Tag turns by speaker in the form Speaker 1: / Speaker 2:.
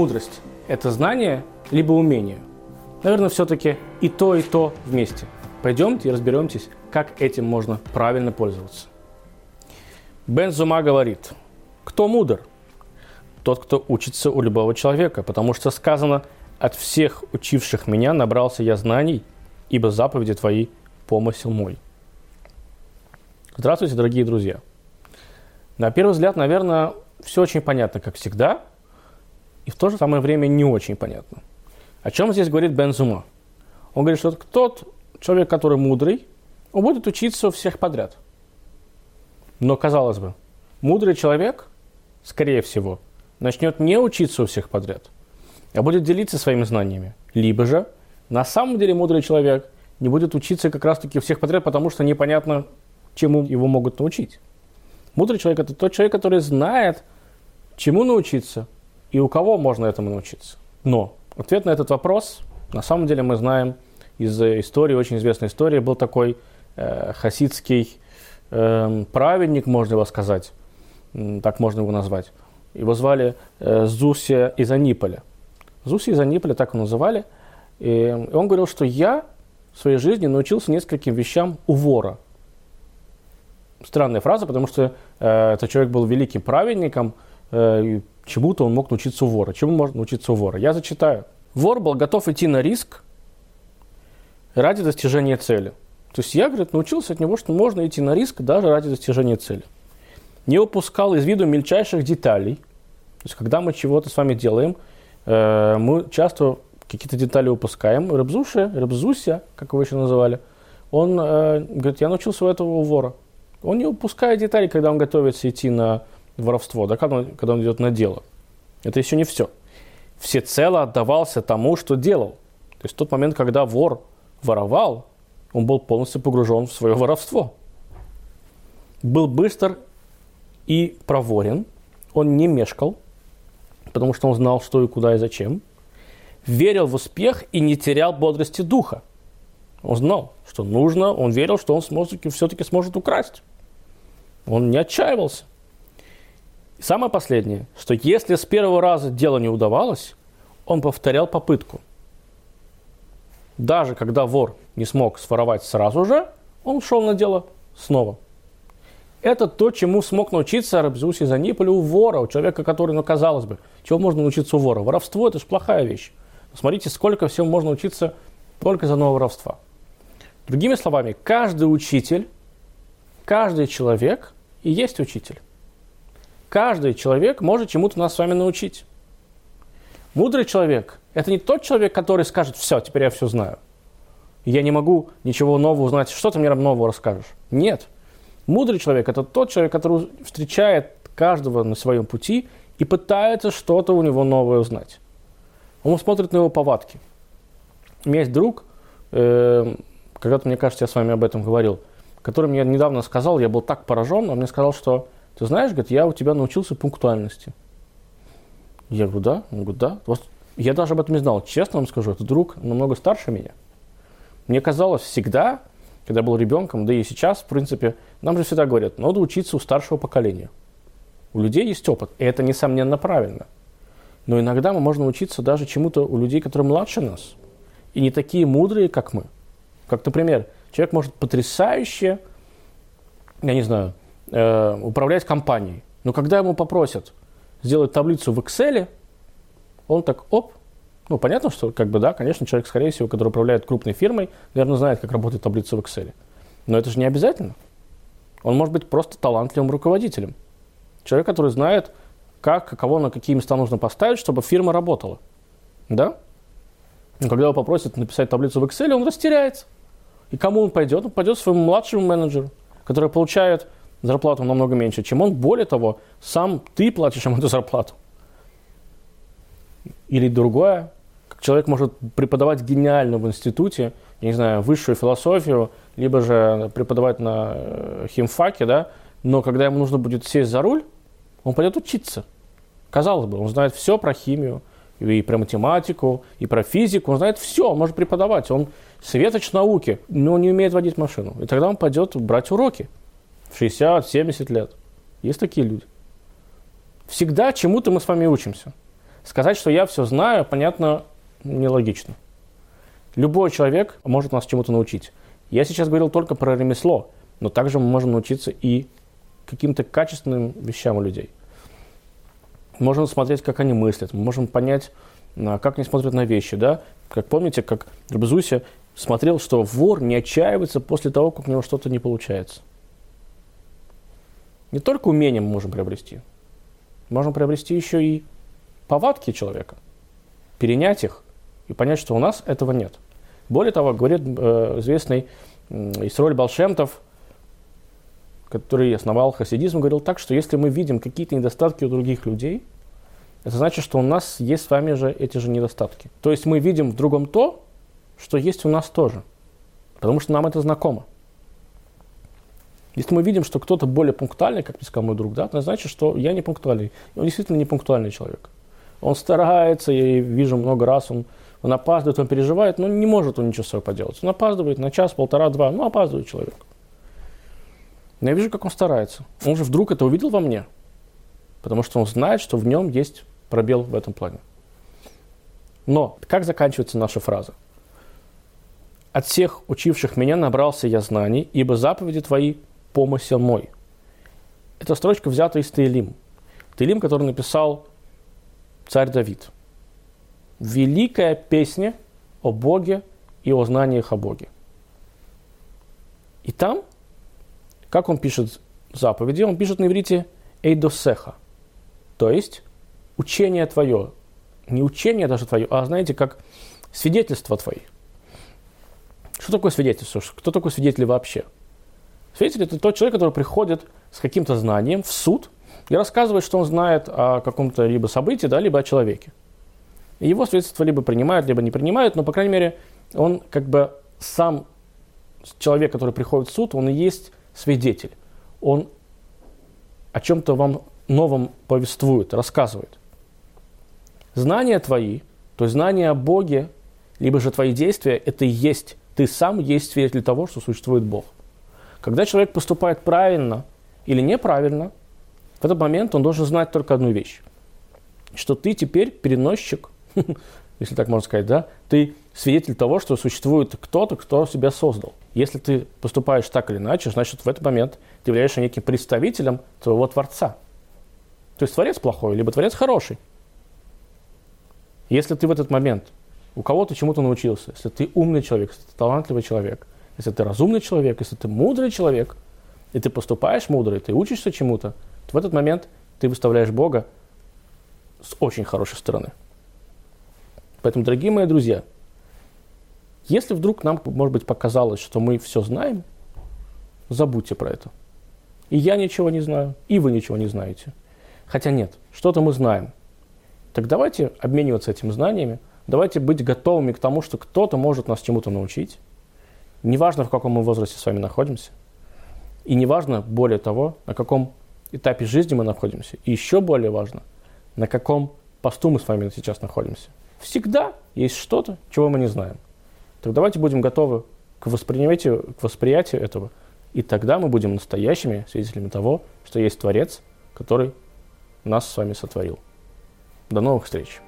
Speaker 1: мудрость – это знание либо умение? Наверное, все-таки и то, и то вместе. Пойдемте и разберемся, как этим можно правильно пользоваться. Бен Зума говорит, кто мудр? Тот, кто учится у любого человека, потому что сказано, от всех учивших меня набрался я знаний, ибо заповеди твои – помысел мой. Здравствуйте, дорогие друзья. На первый взгляд, наверное, все очень понятно, как всегда, и в то же самое время не очень понятно. О чем здесь говорит Бензума? Он говорит, что тот человек, который мудрый, он будет учиться у всех подряд. Но, казалось бы, мудрый человек, скорее всего, начнет не учиться у всех подряд, а будет делиться своими знаниями. Либо же, на самом деле, мудрый человек не будет учиться как раз-таки у всех подряд, потому что непонятно, чему его могут научить. Мудрый человек – это тот человек, который знает, чему научиться и у кого можно этому научиться. Но ответ на этот вопрос, на самом деле, мы знаем из истории, очень известной истории, был такой э, хасидский э, праведник, можно его сказать, так можно его назвать. Его звали э, Зусия из Аниполя. Зусия из Аниполя, так его называли. И он говорил, что я в своей жизни научился нескольким вещам у вора – странная фраза, потому что э, этот человек был великим праведником, э, чему-то он мог научиться у вора. Чему можно научиться у вора? Я зачитаю. Вор был готов идти на риск ради достижения цели. То есть я, говорит, научился от него, что можно идти на риск даже ради достижения цели. Не упускал из виду мельчайших деталей. То есть когда мы чего-то с вами делаем, э, мы часто какие-то детали упускаем. Рыбзуша, Рыбзуся, как вы еще называли, он э, говорит, я научился у этого у вора. Он не упускает детали, когда он готовится идти на воровство, да, когда он, когда он идет на дело. Это еще не все. Всецело отдавался тому, что делал. То есть в тот момент, когда вор воровал, он был полностью погружен в свое воровство. Был быстр и проворен, он не мешкал, потому что он знал, что и куда и зачем. Верил в успех и не терял бодрости духа. Он знал, что нужно, он верил, что он все-таки сможет украсть. Он не отчаивался. И самое последнее, что если с первого раза дело не удавалось, он повторял попытку. Даже когда вор не смог своровать сразу же, он шел на дело снова. Это то, чему смог научиться Рабзуси Заниполь у вора, у человека, который, ну, казалось бы, чего можно научиться у вора? Воровство – это же плохая вещь. Смотрите, сколько всего можно учиться только за нового воровства. Другими словами, каждый учитель каждый человек и есть учитель. Каждый человек может чему-то нас с вами научить. Мудрый человек – это не тот человек, который скажет, все, теперь я все знаю. Я не могу ничего нового узнать, что ты мне нового расскажешь. Нет. Мудрый человек – это тот человек, который встречает каждого на своем пути и пытается что-то у него новое узнать. Он смотрит на его повадки. У меня есть друг, э, когда-то, мне кажется, я с вами об этом говорил – который мне недавно сказал, я был так поражен, он мне сказал, что ты знаешь, говорит, я у тебя научился пунктуальности. Я говорю, да? Он говорит, да. Вот я даже об этом не знал. Честно вам скажу, это друг намного старше меня. Мне казалось всегда, когда был ребенком, да и сейчас, в принципе, нам же всегда говорят, надо учиться у старшего поколения. У людей есть опыт, и это, несомненно, правильно. Но иногда мы можем учиться даже чему-то у людей, которые младше нас, и не такие мудрые, как мы. Как, например, Человек может потрясающе, я не знаю, э, управлять компанией. Но когда ему попросят сделать таблицу в Excel, он так, оп, ну, понятно, что, как бы, да, конечно, человек, скорее всего, который управляет крупной фирмой, наверное, знает, как работает таблица в Excel. Но это же не обязательно. Он может быть просто талантливым руководителем. Человек, который знает, как, кого на какие места нужно поставить, чтобы фирма работала. Да? Но когда его попросят написать таблицу в Excel, он растеряется. И кому он пойдет? Он пойдет своему младшему менеджеру, который получает зарплату намного меньше, чем он. Более того, сам ты платишь ему эту зарплату. Или другое, человек может преподавать гениально в институте, я не знаю, высшую философию, либо же преподавать на э, химфаке, да, но когда ему нужно будет сесть за руль, он пойдет учиться. Казалось бы, он знает все про химию, и про математику, и про физику, он знает все, он может преподавать, он светоч науки, но не умеет водить машину. И тогда он пойдет брать уроки в 60-70 лет. Есть такие люди. Всегда чему-то мы с вами учимся. Сказать, что я все знаю, понятно, нелогично. Любой человек может нас чему-то научить. Я сейчас говорил только про ремесло, но также мы можем научиться и каким-то качественным вещам у людей. Можем смотреть, как они мыслят, мы можем понять, а, как они смотрят на вещи. Да? Как помните, как Рабезуся смотрел, что вор не отчаивается после того, как у него что-то не получается. Не только умения мы можем приобрести, можем приобрести еще и повадки человека, перенять их и понять, что у нас этого нет. Более того, говорит э, известный э, Исроль Балшемтов, который основал хасидизм, говорил так, что если мы видим какие-то недостатки у других людей, это значит, что у нас есть с вами же эти же недостатки. То есть мы видим в другом то, что есть у нас тоже. Потому что нам это знакомо. Если мы видим, что кто-то более пунктуальный, как мне сказал мой друг, да, это значит, что я не пунктуальный. Он действительно не пунктуальный человек. Он старается, я вижу много раз, он, он опаздывает, он переживает, но не может он ничего с собой поделать. Он опаздывает на час, полтора, два, ну опаздывает человек. Но я вижу, как он старается. Он же вдруг это увидел во мне, потому что он знает, что в нем есть пробел в этом плане. Но как заканчивается наша фраза? От всех учивших меня набрался я знаний, ибо заповеди твои – помысел мой. Эта строчка взята из Таилим. Таилим, который написал царь Давид. Великая песня о Боге и о знаниях о Боге. И там, как он пишет заповеди, он пишет на иврите «эйдосеха», то есть учение твое, не учение даже твое, а знаете, как свидетельство твое. Что такое свидетельство? Кто такой свидетель вообще? Свидетель – это тот человек, который приходит с каким-то знанием в суд и рассказывает, что он знает о каком-то либо событии, да, либо о человеке. Его свидетельство либо принимают, либо не принимают, но, по крайней мере, он как бы сам человек, который приходит в суд, он и есть свидетель. Он о чем-то вам новом повествует, рассказывает. Знания твои, то есть знания о Боге, либо же твои действия, это и есть, ты сам есть свидетель того, что существует Бог. Когда человек поступает правильно или неправильно, в этот момент он должен знать только одну вещь, что ты теперь переносчик, если так можно сказать, да, ты свидетель того, что существует кто-то, кто себя создал. Если ты поступаешь так или иначе, значит в этот момент ты являешься неким представителем твоего Творца. То есть Творец плохой, либо Творец хороший. Если ты в этот момент у кого-то чему-то научился, если ты умный человек, если ты талантливый человек, если ты разумный человек, если ты мудрый человек, и ты поступаешь мудро, и ты учишься чему-то, то в этот момент ты выставляешь Бога с очень хорошей стороны. Поэтому, дорогие мои друзья, если вдруг нам, может быть, показалось, что мы все знаем, забудьте про это. И я ничего не знаю, и вы ничего не знаете. Хотя нет, что-то мы знаем – так давайте обмениваться этими знаниями, давайте быть готовыми к тому, что кто-то может нас чему-то научить. Неважно, в каком мы возрасте с вами находимся. И неважно, более того, на каком этапе жизни мы находимся. И еще более важно, на каком посту мы с вами сейчас находимся. Всегда есть что-то, чего мы не знаем. Так давайте будем готовы к восприятию, к восприятию этого. И тогда мы будем настоящими свидетелями того, что есть Творец, который нас с вами сотворил. До новых встреч!